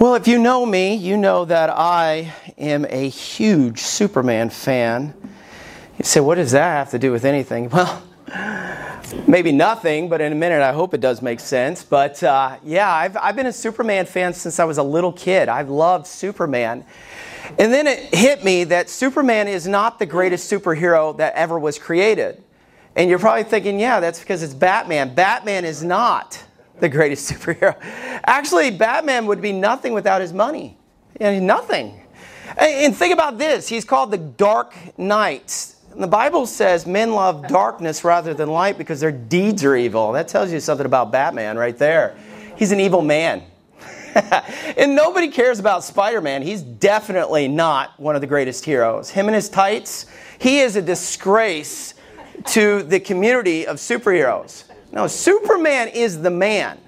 Well, if you know me, you know that I am a huge Superman fan. You say, what does that have to do with anything? Well, maybe nothing, but in a minute I hope it does make sense. But uh, yeah, I've, I've been a Superman fan since I was a little kid. I've loved Superman. And then it hit me that Superman is not the greatest superhero that ever was created. And you're probably thinking, yeah, that's because it's Batman. Batman is not the greatest superhero. Actually, Batman would be nothing without his money. Nothing. And think about this he's called the Dark Knight. And the Bible says men love darkness rather than light because their deeds are evil. That tells you something about Batman right there. He's an evil man. and nobody cares about Spider Man. He's definitely not one of the greatest heroes. Him and his tights, he is a disgrace to the community of superheroes. No, Superman is the man.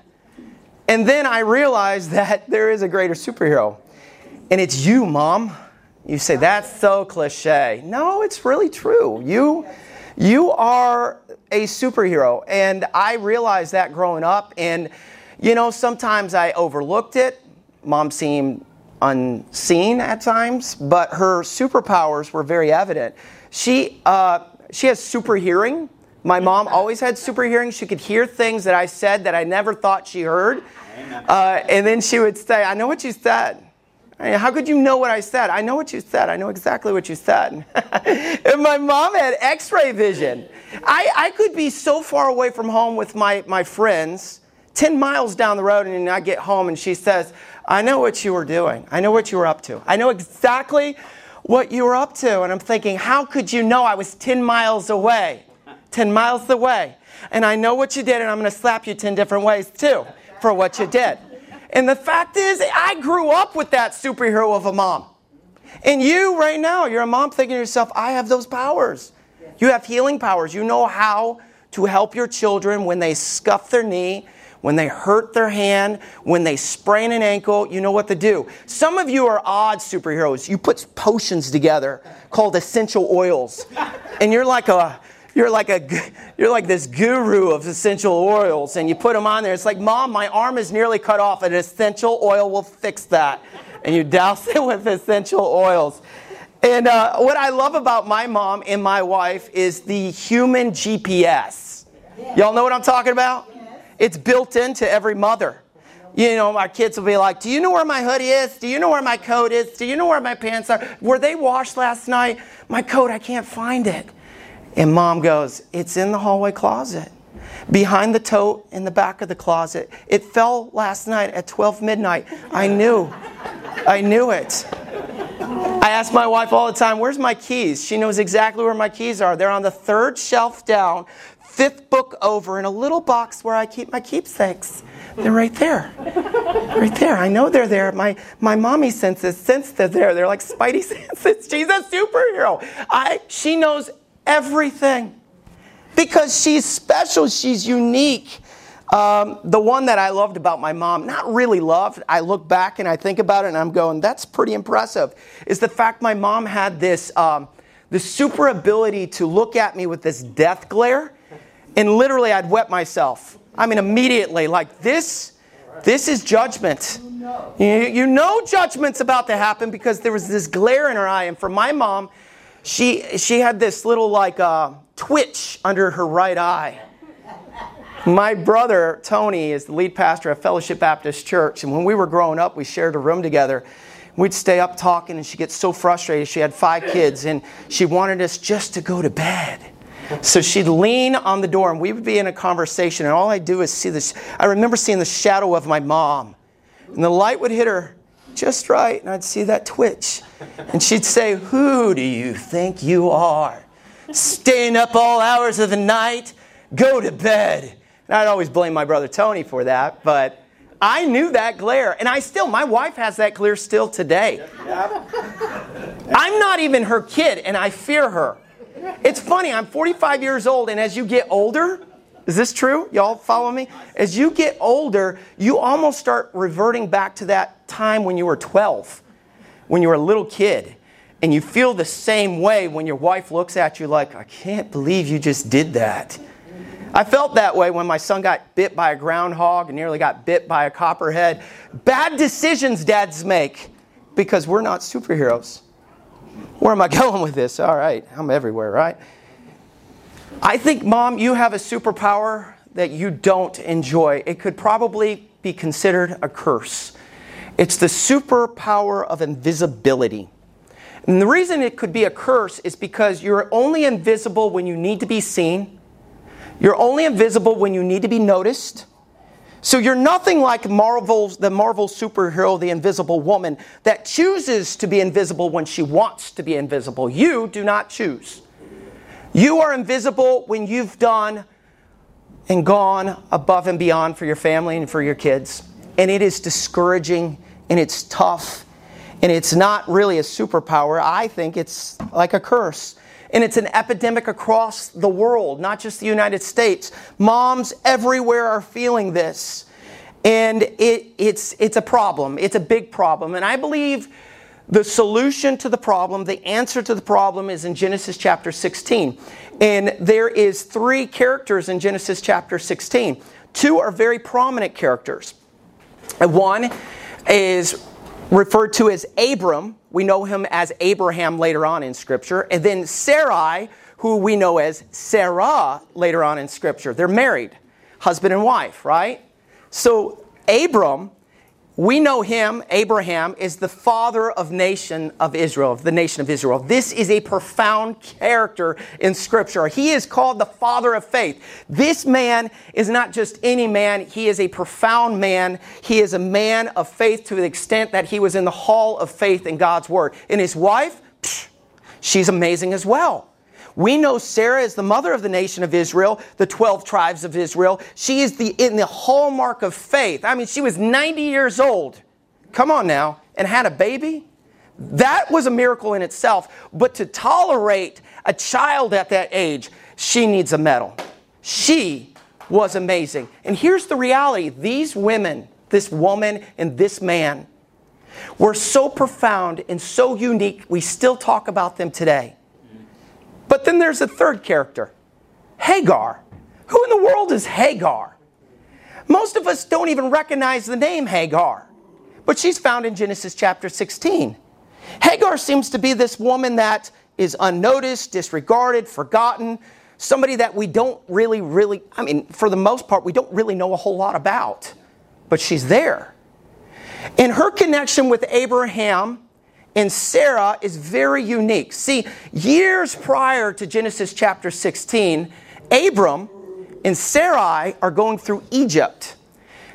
And then I realized that there is a greater superhero, and it's you, Mom. You say, that's so cliche. No, it's really true. You, you are a superhero. And I realized that growing up. And, you know, sometimes I overlooked it. Mom seemed unseen at times, but her superpowers were very evident. She, uh, she has super hearing. My mom always had super hearing. She could hear things that I said that I never thought she heard. Uh, and then she would say, I know what you said. I mean, how could you know what I said? I know what you said. I know exactly what you said. and my mom had x ray vision. I, I could be so far away from home with my, my friends, 10 miles down the road, and I get home and she says, I know what you were doing. I know what you were up to. I know exactly what you were up to. And I'm thinking, how could you know I was 10 miles away? 10 miles away. And I know what you did, and I'm going to slap you 10 different ways too for what you did. And the fact is, I grew up with that superhero of a mom. And you, right now, you're a mom thinking to yourself, I have those powers. You have healing powers. You know how to help your children when they scuff their knee, when they hurt their hand, when they sprain an ankle, you know what to do. Some of you are odd superheroes. You put potions together called essential oils. And you're like a you're like a you're like this guru of essential oils and you put them on there it's like mom my arm is nearly cut off an essential oil will fix that and you douse it with essential oils and uh, what i love about my mom and my wife is the human gps y'all know what i'm talking about it's built into every mother you know, my kids will be like, Do you know where my hoodie is? Do you know where my coat is? Do you know where my pants are? Were they washed last night? My coat, I can't find it. And mom goes, It's in the hallway closet. Behind the tote in the back of the closet. It fell last night at 12 midnight. I knew. I knew it. I ask my wife all the time, Where's my keys? She knows exactly where my keys are. They're on the third shelf down, fifth book over, in a little box where I keep my keepsakes. They're right there. Right there. I know they're there. My, my mommy senses sense they're there. They're like Spidey senses. She's a superhero. I, she knows everything because she's special, she's unique. Um, the one that I loved about my mom, not really loved, I look back and I think about it and I'm going, that's pretty impressive, is the fact my mom had this, um, this super ability to look at me with this death glare and literally I'd wet myself. I mean, immediately, like this, this is judgment. You, you know judgment's about to happen because there was this glare in her eye. And for my mom, she, she had this little like uh, twitch under her right eye. My brother, Tony, is the lead pastor of Fellowship Baptist Church. And when we were growing up, we shared a room together. We'd stay up talking, and she'd get so frustrated. She had five kids, and she wanted us just to go to bed. So she'd lean on the door, and we would be in a conversation, and all I'd do is see this. I remember seeing the shadow of my mom, and the light would hit her just right, and I'd see that twitch. And she'd say, Who do you think you are? Staying up all hours of the night? Go to bed. And I'd always blame my brother Tony for that, but I knew that glare. And I still, my wife has that glare still today. I'm not even her kid, and I fear her. It's funny, I'm 45 years old, and as you get older, is this true? Y'all follow me? As you get older, you almost start reverting back to that time when you were 12, when you were a little kid. And you feel the same way when your wife looks at you like, I can't believe you just did that. I felt that way when my son got bit by a groundhog and nearly got bit by a copperhead. Bad decisions dads make because we're not superheroes. Where am I going with this? All right, I'm everywhere, right? I think, Mom, you have a superpower that you don't enjoy. It could probably be considered a curse. It's the superpower of invisibility. And the reason it could be a curse is because you're only invisible when you need to be seen. You're only invisible when you need to be noticed. So you're nothing like Marvel's, the Marvel superhero, the Invisible Woman, that chooses to be invisible when she wants to be invisible. You do not choose. You are invisible when you've done and gone above and beyond for your family and for your kids. And it is discouraging and it's tough and it's not really a superpower. I think it's like a curse. And it's an epidemic across the world, not just the United States. Moms everywhere are feeling this. And it, it's, it's a problem. It's a big problem. And I believe the solution to the problem, the answer to the problem is in Genesis chapter 16. And there is three characters in Genesis chapter 16. Two are very prominent characters. One is referred to as Abram. We know him as Abraham later on in Scripture. And then Sarai, who we know as Sarah later on in Scripture. They're married, husband and wife, right? So Abram we know him, Abraham, is the father of nation of Israel, the nation of Israel. This is a profound character in Scripture. He is called the father of faith. This man is not just any man, he is a profound man. He is a man of faith to the extent that he was in the hall of faith in God's word. And his wife, psh, she's amazing as well. We know Sarah is the mother of the nation of Israel, the 12 tribes of Israel. She is the, in the hallmark of faith. I mean, she was 90 years old. Come on now. And had a baby? That was a miracle in itself. But to tolerate a child at that age, she needs a medal. She was amazing. And here's the reality these women, this woman and this man, were so profound and so unique, we still talk about them today. But then there's a third character Hagar. Who in the world is Hagar? Most of us don't even recognize the name Hagar, but she's found in Genesis chapter 16. Hagar seems to be this woman that is unnoticed, disregarded, forgotten, somebody that we don't really, really, I mean, for the most part, we don't really know a whole lot about, but she's there. In her connection with Abraham, and Sarah is very unique. See, years prior to Genesis chapter 16, Abram and Sarai are going through Egypt.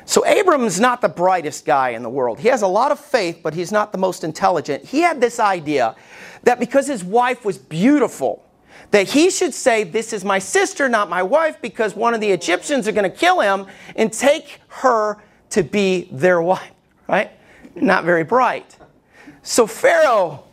So Abram is not the brightest guy in the world. He has a lot of faith, but he's not the most intelligent. He had this idea that because his wife was beautiful, that he should say, This is my sister, not my wife, because one of the Egyptians are going to kill him and take her to be their wife, right? Not very bright. So Pharaoh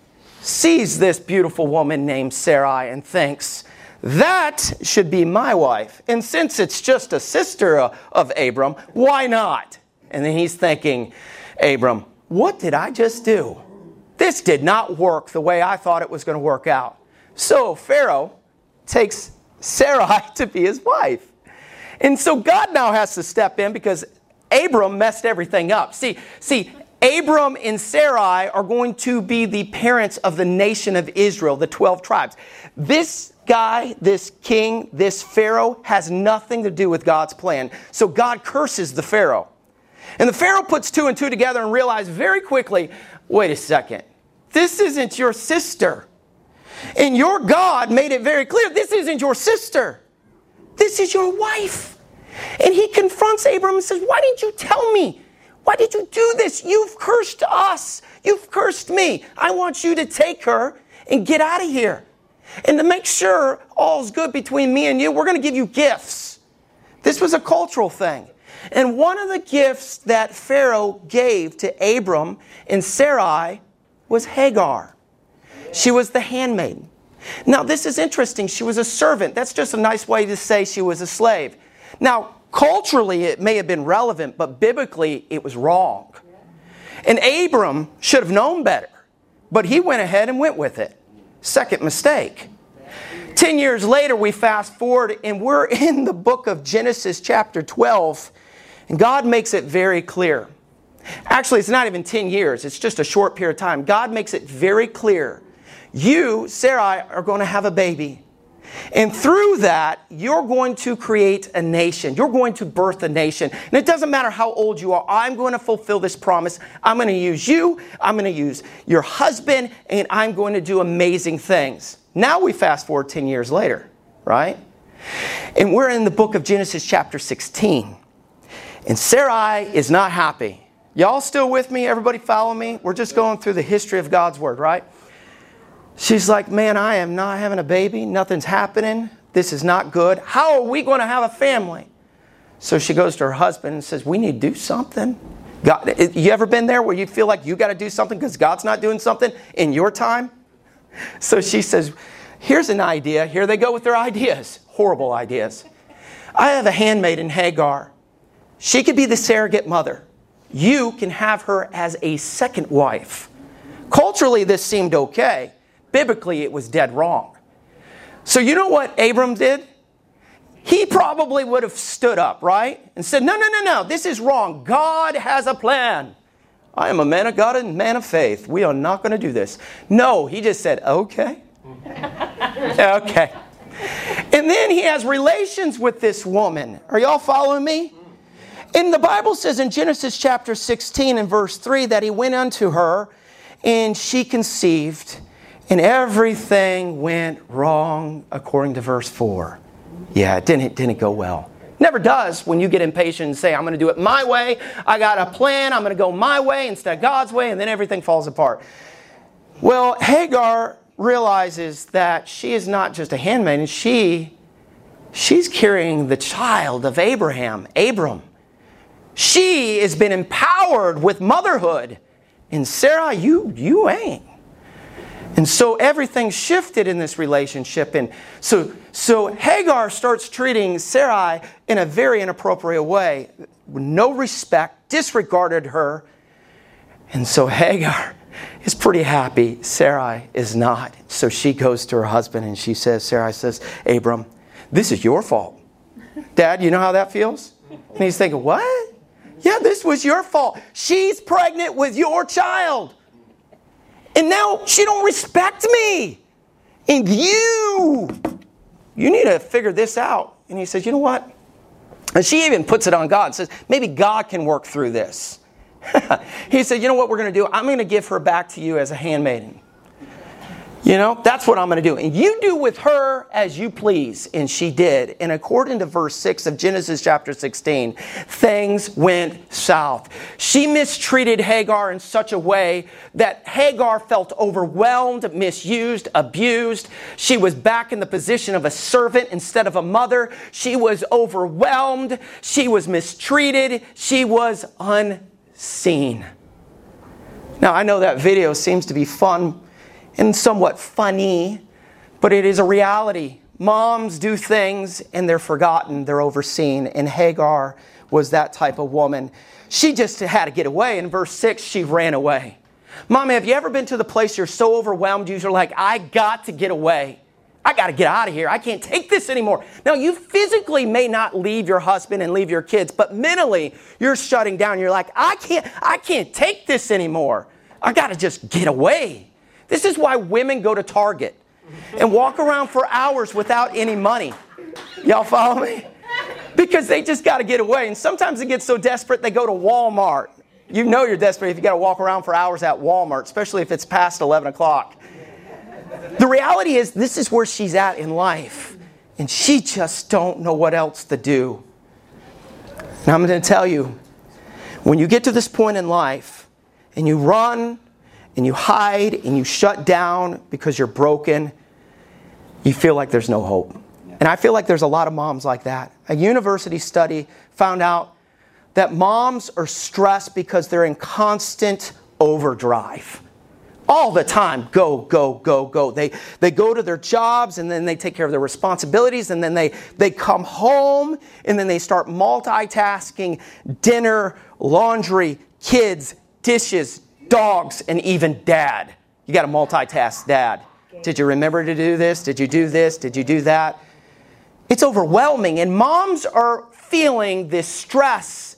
sees this beautiful woman named Sarai and thinks, that should be my wife. And since it's just a sister of Abram, why not? And then he's thinking, Abram, what did I just do? This did not work the way I thought it was going to work out. So Pharaoh takes Sarai to be his wife. And so God now has to step in because Abram messed everything up. See, see, Abram and Sarai are going to be the parents of the nation of Israel, the 12 tribes. This guy, this king, this Pharaoh has nothing to do with God's plan. So God curses the Pharaoh. And the Pharaoh puts two and two together and realizes very quickly wait a second, this isn't your sister. And your God made it very clear this isn't your sister, this is your wife. And he confronts Abram and says, Why didn't you tell me? Why did you do this? You've cursed us. You've cursed me. I want you to take her and get out of here. And to make sure all's good between me and you, we're going to give you gifts. This was a cultural thing. And one of the gifts that Pharaoh gave to Abram and Sarai was Hagar. She was the handmaiden. Now, this is interesting. She was a servant. That's just a nice way to say she was a slave. Now, Culturally, it may have been relevant, but biblically, it was wrong. And Abram should have known better, but he went ahead and went with it. Second mistake. 10 years later, we fast forward and we're in the book of Genesis, chapter 12, and God makes it very clear. Actually, it's not even 10 years, it's just a short period of time. God makes it very clear. You, Sarai, are going to have a baby. And through that, you're going to create a nation. You're going to birth a nation. And it doesn't matter how old you are, I'm going to fulfill this promise. I'm going to use you, I'm going to use your husband, and I'm going to do amazing things. Now we fast forward 10 years later, right? And we're in the book of Genesis, chapter 16. And Sarai is not happy. Y'all still with me? Everybody follow me? We're just going through the history of God's word, right? She's like, Man, I am not having a baby. Nothing's happening. This is not good. How are we going to have a family? So she goes to her husband and says, We need to do something. God, you ever been there where you feel like you got to do something because God's not doing something in your time? So she says, Here's an idea. Here they go with their ideas. Horrible ideas. I have a handmaid in Hagar. She could be the surrogate mother. You can have her as a second wife. Culturally, this seemed okay biblically it was dead wrong. So you know what Abram did? He probably would have stood up, right? And said, No, no, no, no, this is wrong. God has a plan. I am a man of God and man of faith. We are not going to do this. No, he just said, Okay. okay. And then he has relations with this woman. Are y'all following me? And the Bible says in Genesis chapter 16 and verse 3 that he went unto her and she conceived and everything went wrong according to verse 4. Yeah, it didn't, it didn't go well. Never does when you get impatient and say, I'm going to do it my way. I got a plan. I'm going to go my way instead of God's way, and then everything falls apart. Well, Hagar realizes that she is not just a handmaiden, she, she's carrying the child of Abraham, Abram. She has been empowered with motherhood. And Sarah, you, you ain't. And so everything shifted in this relationship. And so, so Hagar starts treating Sarai in a very inappropriate way, no respect, disregarded her. And so Hagar is pretty happy. Sarai is not. So she goes to her husband and she says, Sarai says, Abram, this is your fault. Dad, you know how that feels? And he's thinking, what? Yeah, this was your fault. She's pregnant with your child. And now she don't respect me. And you, you need to figure this out. And he says, you know what? And she even puts it on God and says, maybe God can work through this. he said, you know what we're going to do? I'm going to give her back to you as a handmaiden. You know, that's what I'm going to do. And you do with her as you please. And she did. And according to verse 6 of Genesis chapter 16, things went south. She mistreated Hagar in such a way that Hagar felt overwhelmed, misused, abused. She was back in the position of a servant instead of a mother. She was overwhelmed. She was mistreated. She was unseen. Now, I know that video seems to be fun and somewhat funny, but it is a reality. Moms do things and they're forgotten, they're overseen. And Hagar was that type of woman. She just had to get away. In verse 6, she ran away. Mom, have you ever been to the place you're so overwhelmed, you're like, I got to get away. I got to get out of here. I can't take this anymore. Now, you physically may not leave your husband and leave your kids, but mentally, you're shutting down. You're like, I can't, I can't take this anymore. I got to just get away. This is why women go to Target and walk around for hours without any money. Y'all follow me? Because they just got to get away. And sometimes they get so desperate they go to Walmart. You know you're desperate if you got to walk around for hours at Walmart, especially if it's past 11 o'clock. The reality is, this is where she's at in life, and she just don't know what else to do. And I'm going to tell you, when you get to this point in life and you run and you hide and you shut down because you're broken, you feel like there's no hope. And I feel like there's a lot of moms like that. A university study found out that moms are stressed because they're in constant overdrive. All the time, go, go, go, go. They, they go to their jobs and then they take care of their responsibilities and then they, they come home and then they start multitasking dinner, laundry, kids, dishes, dogs, and even dad. You got to multitask dad. Did you remember to do this? Did you do this? Did you do that? It's overwhelming, and moms are feeling this stress,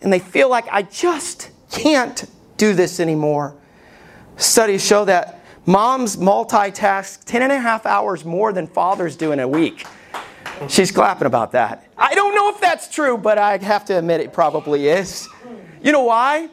and they feel like, I just can't do this anymore. Studies show that moms multitask 10 and a half hours more than fathers do in a week. She's clapping about that. I don't know if that's true, but I have to admit it probably is. You know why?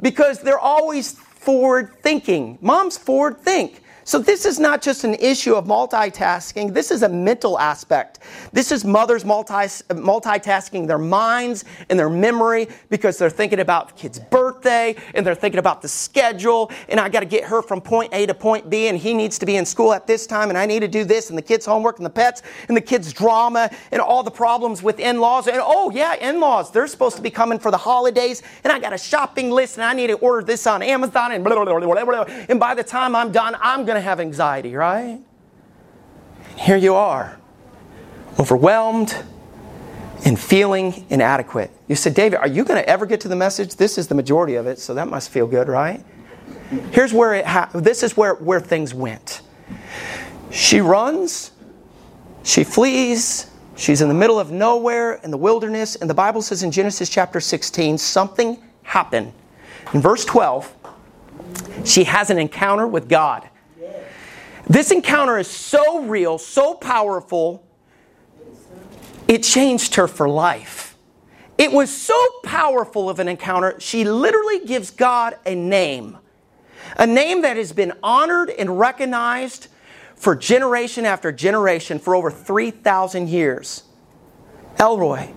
Because they're always forward thinking. Moms forward think. So, this is not just an issue of multitasking, this is a mental aspect. This is mothers multi, multitasking their minds and their memory because they're thinking about kid's birthday and they're thinking about the schedule. And I got to get her from point A to point B, and he needs to be in school at this time, and I need to do this, and the kid's homework, and the pets, and the kid's drama, and all the problems with in laws. And oh, yeah, in laws, they're supposed to be coming for the holidays, and I got a shopping list, and I need to order this on Amazon, and blah, blah, blah, blah, blah. And by the time I'm done, I'm going to have anxiety, right? Here you are, overwhelmed and feeling inadequate. You said, David, are you going to ever get to the message? This is the majority of it, so that must feel good, right? Here's where it ha- this is where, where things went. She runs, she flees, she's in the middle of nowhere in the wilderness, and the Bible says in Genesis chapter 16, something happened. In verse 12, she has an encounter with God. This encounter is so real, so powerful, it changed her for life. It was so powerful of an encounter, she literally gives God a name. A name that has been honored and recognized for generation after generation for over 3,000 years. El Roi,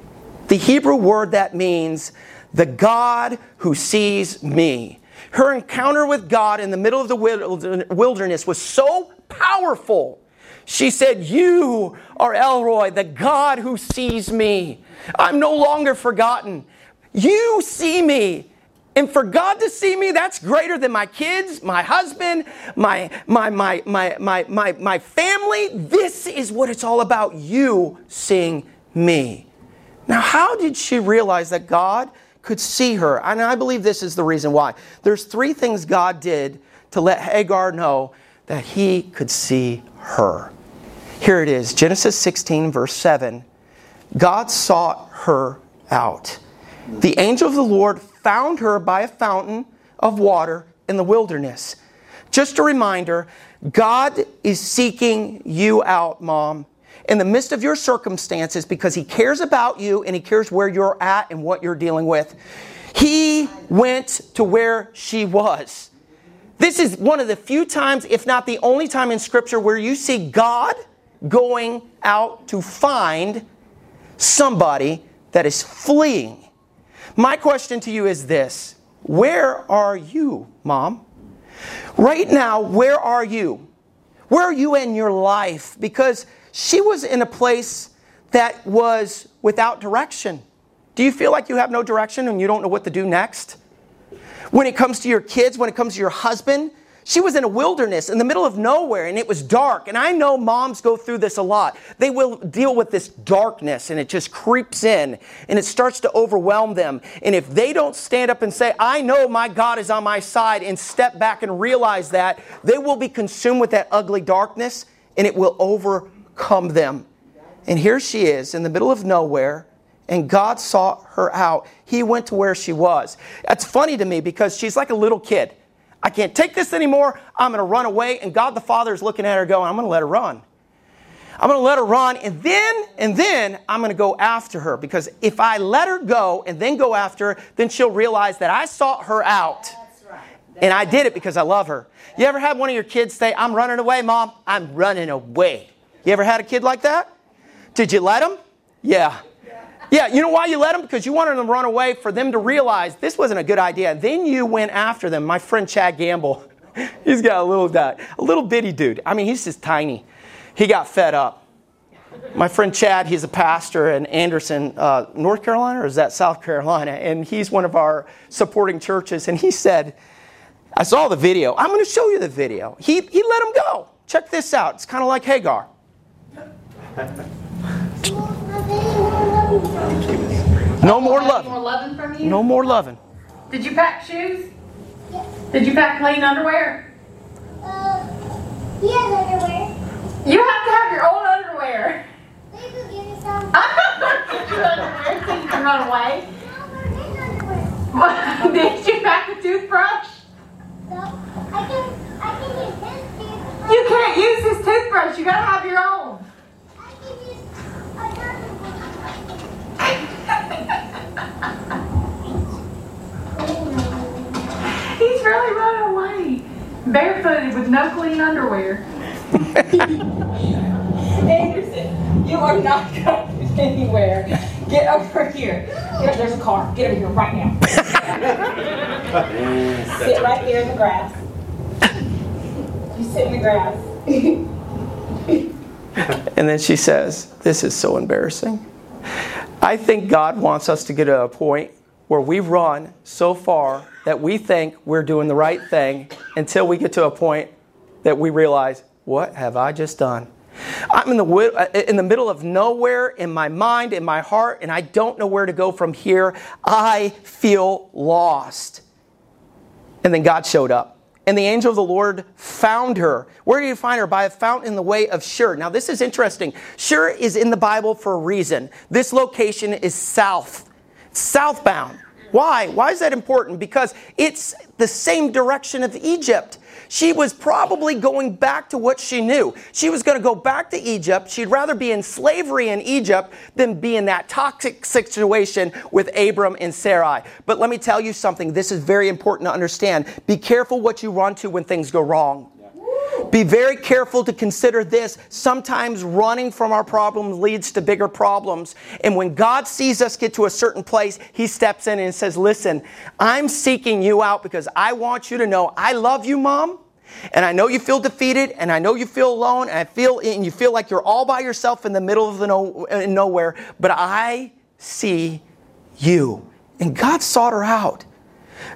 the Hebrew word that means the God who sees me. Her encounter with God in the middle of the wilderness was so powerful. She said, You are El Roi, the God who sees me. I'm no longer forgotten. You see me. And for God to see me, that's greater than my kids, my husband, my, my, my, my, my, my, my family. This is what it's all about you seeing me. Now, how did she realize that God could see her? And I believe this is the reason why. There's three things God did to let Hagar know that he could see her. Here it is Genesis 16, verse 7. God sought her out. The angel of the Lord found her by a fountain of water in the wilderness. Just a reminder God is seeking you out, mom, in the midst of your circumstances because He cares about you and He cares where you're at and what you're dealing with. He went to where she was. This is one of the few times, if not the only time in Scripture, where you see God going out to find somebody that is fleeing. My question to you is this Where are you, mom? Right now, where are you? Where are you in your life? Because she was in a place that was without direction. Do you feel like you have no direction and you don't know what to do next? When it comes to your kids, when it comes to your husband, she was in a wilderness in the middle of nowhere and it was dark. And I know moms go through this a lot. They will deal with this darkness and it just creeps in and it starts to overwhelm them. And if they don't stand up and say, I know my God is on my side and step back and realize that, they will be consumed with that ugly darkness and it will overcome them. And here she is in the middle of nowhere and God sought her out. He went to where she was. That's funny to me because she's like a little kid. I can't take this anymore. I'm going to run away. And God the Father is looking at her going, I'm going to let her run. I'm going to let her run and then and then I'm going to go after her because if I let her go and then go after her, then she'll realize that I sought her out. And I did it because I love her. You ever had one of your kids say, I'm running away, mom? I'm running away. You ever had a kid like that? Did you let him? Yeah. Yeah, you know why you let them? Because you wanted them to run away for them to realize this wasn't a good idea. Then you went after them. My friend Chad Gamble, he's got a little guy, a little bitty dude. I mean, he's just tiny. He got fed up. My friend Chad, he's a pastor in Anderson, uh, North Carolina, or is that South Carolina? And he's one of our supporting churches. And he said, I saw the video. I'm going to show you the video. He, he let him go. Check this out. It's kind of like Hagar. No more loving. More loving from you? No more loving. Did you pack shoes? Did you pack clean underwear? Uh, he has underwear You have to have your own underwear. They could give me some. I'm not gonna get your underwear so you can run away. No, they're his underwear. Did you pack a toothbrush? So I can, I can use his toothbrush. You can't use his toothbrush. You gotta have your own. I can use another He's really running away. Barefooted with no clean underwear. Anderson, you are not going anywhere. Get over here. Get, there's a car. Get over here right now. sit right there in the grass. You sit in the grass. And then she says, This is so embarrassing. I think God wants us to get to a point where we run so far that we think we're doing the right thing until we get to a point that we realize, What have I just done? I'm in the, uh, in the middle of nowhere in my mind, in my heart, and I don't know where to go from here. I feel lost. And then God showed up. And the angel of the Lord found her. Where did he find her? By a fountain in the way of Shur. Now, this is interesting. Shur is in the Bible for a reason. This location is south, southbound. Why? Why is that important? Because it's the same direction of Egypt. She was probably going back to what she knew. She was going to go back to Egypt. She'd rather be in slavery in Egypt than be in that toxic situation with Abram and Sarai. But let me tell you something. This is very important to understand. Be careful what you run to when things go wrong. Be very careful to consider this. Sometimes running from our problems leads to bigger problems. And when God sees us get to a certain place, He steps in and says, Listen, I'm seeking you out because I want you to know I love you, Mom. And I know you feel defeated, and I know you feel alone, and I feel and you feel like you're all by yourself in the middle of the no, nowhere. But I see you, and God sought her out.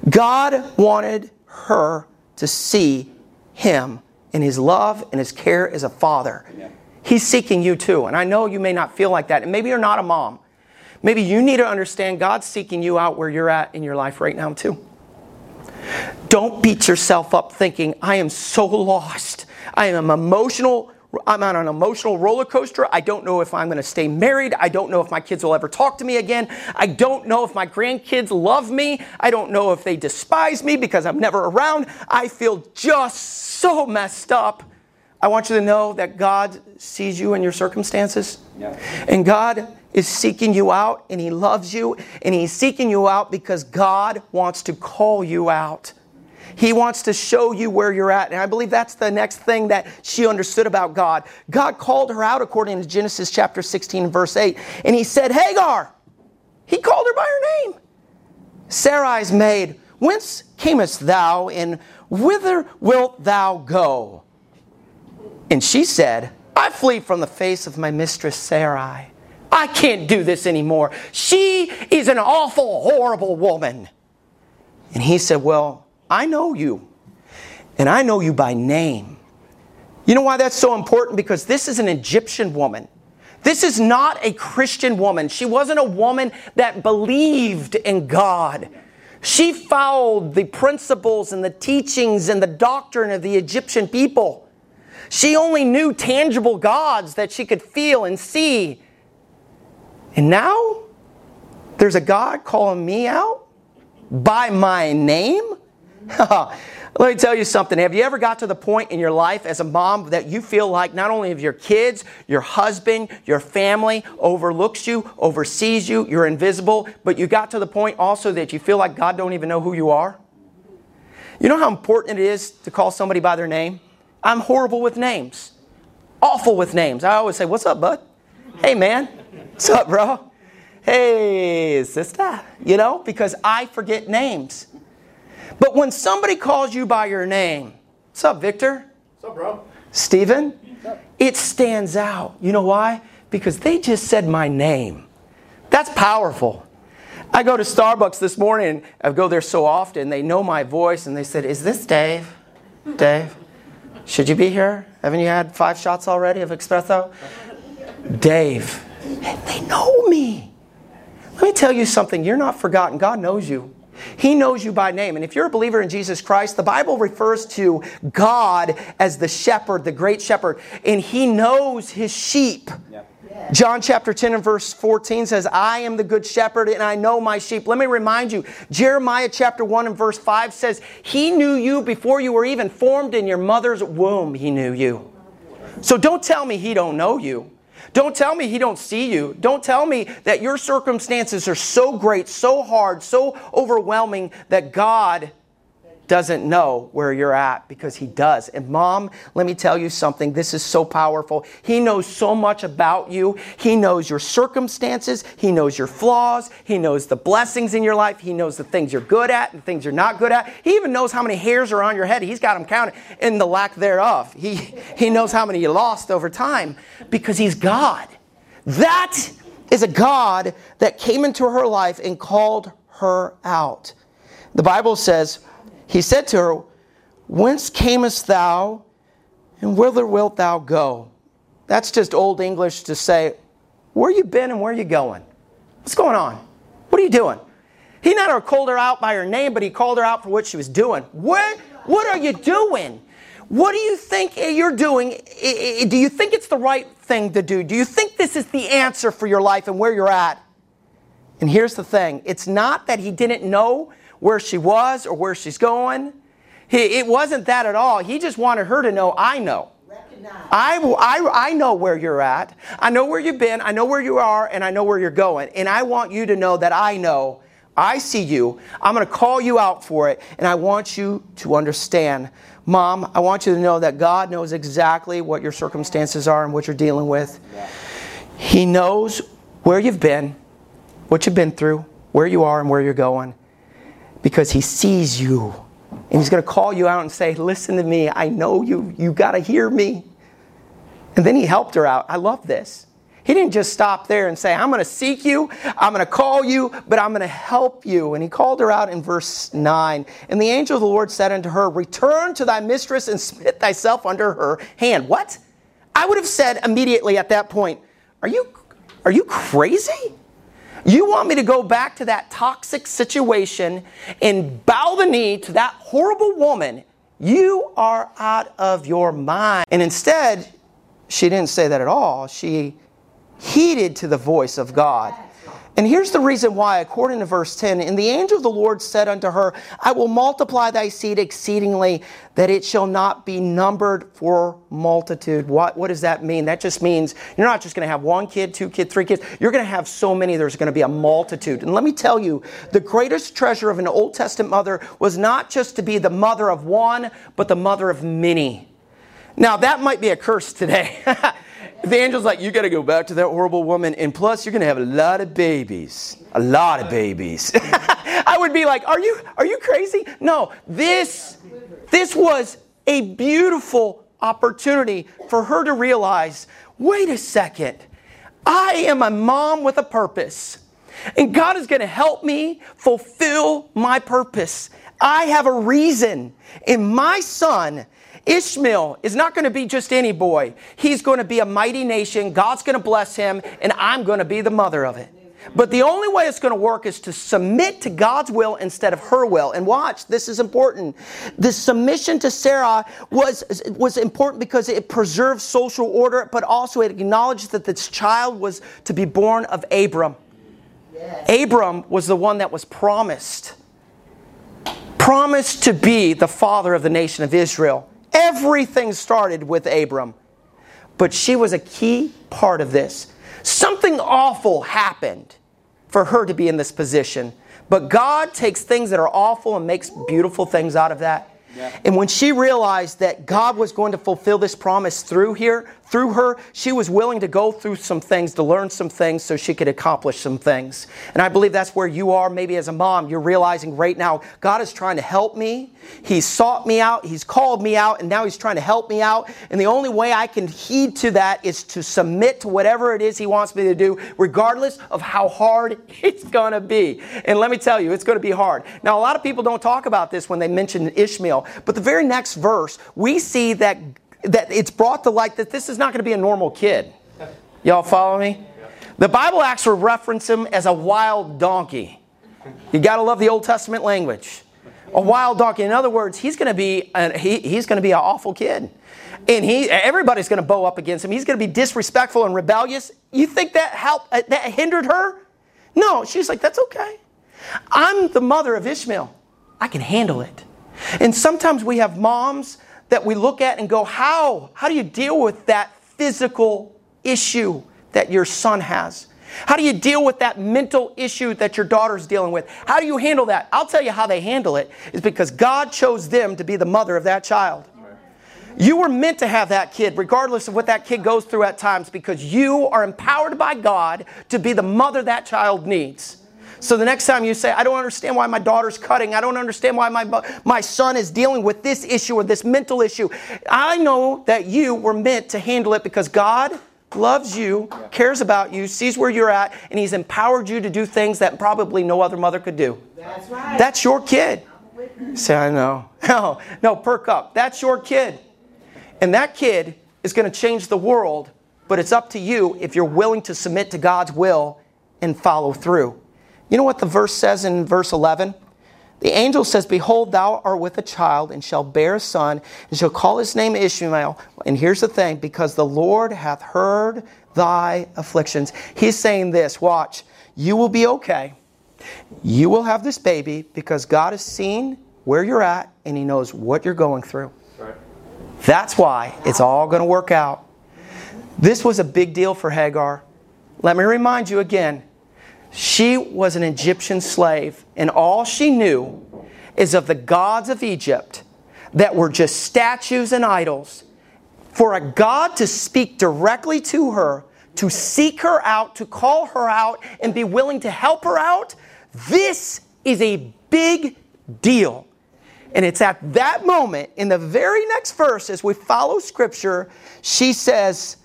God wanted her to see Him in His love and His care as a father. He's seeking you too, and I know you may not feel like that, and maybe you're not a mom. Maybe you need to understand God's seeking you out where you're at in your life right now too. Don't beat yourself up thinking, I am so lost. I am emotional. I'm on an emotional roller coaster. I don't know if I'm going to stay married. I don't know if my kids will ever talk to me again. I don't know if my grandkids love me. I don't know if they despise me because I'm never around. I feel just so messed up. I want you to know that God sees you in your circumstances. And God is seeking you out and He loves you. And He's seeking you out because God wants to call you out. He wants to show you where you're at. And I believe that's the next thing that she understood about God. God called her out according to Genesis chapter 16, verse 8. And He said, Hagar. He called her by her name. Sarai's maid, whence camest thou, and whither wilt thou go? And she said, I flee from the face of my mistress Sarai. I can't do this anymore. She is an awful, horrible woman. And he said, Well, I know you, and I know you by name. You know why that's so important? Because this is an Egyptian woman. This is not a Christian woman. She wasn't a woman that believed in God. She followed the principles and the teachings and the doctrine of the Egyptian people. She only knew tangible gods that she could feel and see. And now there's a God calling me out by my name? Let me tell you something. Have you ever got to the point in your life as a mom that you feel like not only of your kids, your husband, your family overlooks you, oversees you, you're invisible, but you got to the point also that you feel like God don't even know who you are? You know how important it is to call somebody by their name? I'm horrible with names. Awful with names. I always say, "What's up, bud?" "Hey, man." "What's up, bro?" "Hey, sister." You know, because I forget names. But when somebody calls you by your name, what's up, Victor? What's up, bro? Stephen? It stands out. You know why? Because they just said my name. That's powerful. I go to Starbucks this morning, I go there so often, they know my voice, and they said, Is this Dave? Dave? Should you be here? Haven't you had five shots already of espresso? Dave. They know me. Let me tell you something. You're not forgotten. God knows you. He knows you by name. And if you're a believer in Jesus Christ, the Bible refers to God as the shepherd, the great shepherd, and he knows his sheep. John chapter 10 and verse 14 says, I am the good shepherd and I know my sheep. Let me remind you, Jeremiah chapter 1 and verse 5 says, He knew you before you were even formed in your mother's womb. He knew you. So don't tell me he don't know you. Don't tell me he don't see you. Don't tell me that your circumstances are so great, so hard, so overwhelming that God doesn't know where you're at because he does. And mom, let me tell you something. This is so powerful. He knows so much about you. He knows your circumstances. He knows your flaws. He knows the blessings in your life. He knows the things you're good at and things you're not good at. He even knows how many hairs are on your head. He's got them counted in the lack thereof. He, he knows how many you lost over time because he's God. That is a God that came into her life and called her out. The Bible says, he said to her, Whence camest thou, and whither wilt thou go? That's just old English to say, Where you been and where you going? What's going on? What are you doing? He not only called her out by her name, but he called her out for what she was doing. What, what are you doing? What do you think you're doing? Do you think it's the right thing to do? Do you think this is the answer for your life and where you're at? And here's the thing it's not that he didn't know where she was or where she's going. He, it wasn't that at all. He just wanted her to know, I know. I, I, I know where you're at. I know where you've been. I know where you are, and I know where you're going. And I want you to know that I know. I see you. I'm going to call you out for it, and I want you to understand. Mom, I want you to know that God knows exactly what your circumstances are and what you're dealing with. He knows where you've been, what you've been through, where you are, and where you're going because he sees you. And he's going to call you out and say, Listen to me. I know you. You got to hear me. And then he helped her out. I love this. He didn't just stop there and say, I'm going to seek you, I'm going to call you, but I'm going to help you. And he called her out in verse 9. And the angel of the Lord said unto her, Return to thy mistress and submit thyself under her hand. What? I would have said immediately at that point, Are you, are you crazy? You want me to go back to that toxic situation and bow the knee to that horrible woman? You are out of your mind. And instead, she didn't say that at all. She heeded to the voice of God. And here's the reason why, according to verse 10 And the angel of the Lord said unto her, I will multiply thy seed exceedingly, that it shall not be numbered for multitude. What, what does that mean? That just means you're not just going to have one kid, two kids, three kids. You're going to have so many, there's going to be a multitude. And let me tell you, the greatest treasure of an Old Testament mother was not just to be the mother of one, but the mother of many. Now, that might be a curse today. the angel's like, you got to go back to that horrible woman, and plus, you're going to have a lot of babies. A lot of babies. I would be like, are you, are you crazy? No, this, this was a beautiful opportunity for her to realize wait a second, I am a mom with a purpose. And God is going to help me fulfill my purpose. I have a reason. And my son Ishmael is not going to be just any boy. He's going to be a mighty nation. God's going to bless him, and I'm going to be the mother of it. But the only way it's going to work is to submit to God's will instead of her will. And watch, this is important. The submission to Sarah was, was important because it preserved social order, but also it acknowledged that this child was to be born of Abram. Yes. Abram was the one that was promised, promised to be the father of the nation of Israel. Everything started with Abram. But she was a key part of this. Something awful happened for her to be in this position. But God takes things that are awful and makes beautiful things out of that. And when she realized that God was going to fulfill this promise through here, through her, she was willing to go through some things, to learn some things so she could accomplish some things. And I believe that's where you are, maybe as a mom. You're realizing right now, God is trying to help me. He's sought me out, He's called me out, and now He's trying to help me out. And the only way I can heed to that is to submit to whatever it is He wants me to do, regardless of how hard it's going to be. And let me tell you, it's going to be hard. Now, a lot of people don't talk about this when they mention Ishmael, but the very next verse, we see that that it's brought to light that this is not going to be a normal kid. Y'all follow me? The Bible actually references him as a wild donkey. You got to love the Old Testament language. A wild donkey. In other words, he's going to be a, he, he's going to be an awful kid, and he everybody's going to bow up against him. He's going to be disrespectful and rebellious. You think that helped uh, that hindered her? No, she's like that's okay. I'm the mother of Ishmael. I can handle it. And sometimes we have moms that we look at and go, how? How do you deal with that physical issue that your son has? How do you deal with that mental issue that your daughter's dealing with? How do you handle that? I'll tell you how they handle it is because God chose them to be the mother of that child. You were meant to have that kid, regardless of what that kid goes through at times, because you are empowered by God to be the mother that child needs. So the next time you say, I don't understand why my daughter's cutting, I don't understand why my, my son is dealing with this issue or this mental issue, I know that you were meant to handle it because God loves you, cares about you, sees where you're at, and He's empowered you to do things that probably no other mother could do. That's right. That's your kid. Say, I know. No, no, perk up. That's your kid. And that kid is going to change the world, but it's up to you if you're willing to submit to God's will and follow through. You know what the verse says in verse 11? The angel says, Behold, thou art with a child, and shall bear a son, and shall call his name Ishmael. And here's the thing because the Lord hath heard thy afflictions. He's saying this watch, you will be okay. You will have this baby because God has seen where you're at, and He knows what you're going through. Right. That's why it's all going to work out. This was a big deal for Hagar. Let me remind you again she was an Egyptian slave, and all she knew is of the gods of Egypt that were just statues and idols. For a God to speak directly to her, to seek her out, to call her out, and be willing to help her out, this is a big deal. And it's at that moment, in the very next verse, as we follow scripture, she says,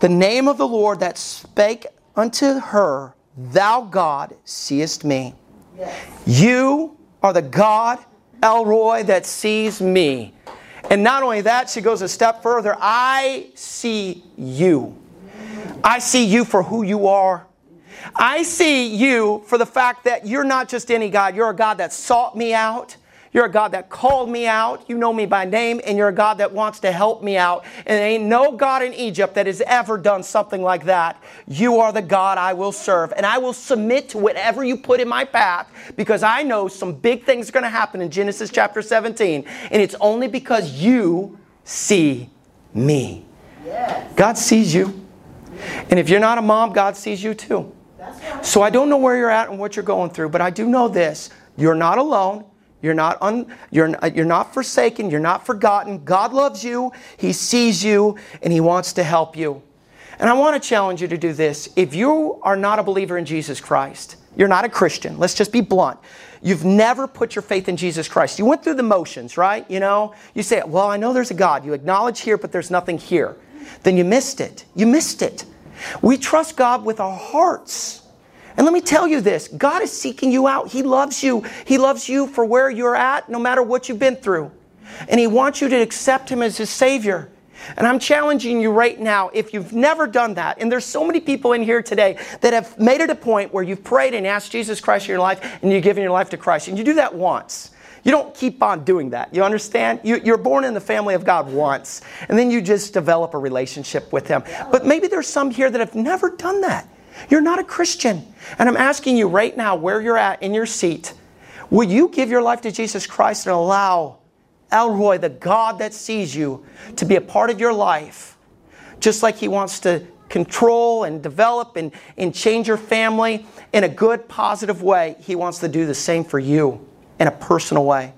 The name of the Lord that spake unto her, Thou God seest me. Yes. You are the God, El Roi, that sees me. And not only that, she goes a step further. I see you. I see you for who you are. I see you for the fact that you're not just any God, you're a God that sought me out. You're a God that called me out. You know me by name, and you're a God that wants to help me out. And there ain't no God in Egypt that has ever done something like that. You are the God I will serve, and I will submit to whatever you put in my path because I know some big things are going to happen in Genesis chapter 17, and it's only because you see me. Yes. God sees you. And if you're not a mom, God sees you too. Right. So I don't know where you're at and what you're going through, but I do know this. You're not alone. You're not, un, you're, you're not forsaken. You're not forgotten. God loves you. He sees you and He wants to help you. And I want to challenge you to do this. If you are not a believer in Jesus Christ, you're not a Christian. Let's just be blunt. You've never put your faith in Jesus Christ. You went through the motions, right? You know, you say, Well, I know there's a God. You acknowledge here, but there's nothing here. Then you missed it. You missed it. We trust God with our hearts. And let me tell you this God is seeking you out. He loves you. He loves you for where you're at, no matter what you've been through. And He wants you to accept Him as His Savior. And I'm challenging you right now, if you've never done that, and there's so many people in here today that have made it a point where you've prayed and asked Jesus Christ in your life and you've given your life to Christ, and you do that once. You don't keep on doing that. You understand? You, are born in the family of God once, and then you just develop a relationship with Him. But maybe there's some here that have never done that. You're not a Christian. And I'm asking you right now, where you're at in your seat, will you give your life to Jesus Christ and allow El Roi, the God that sees you, to be a part of your life, just like He wants to control and develop and, and change your family in a good, positive way? He wants to do the same for you in a personal way.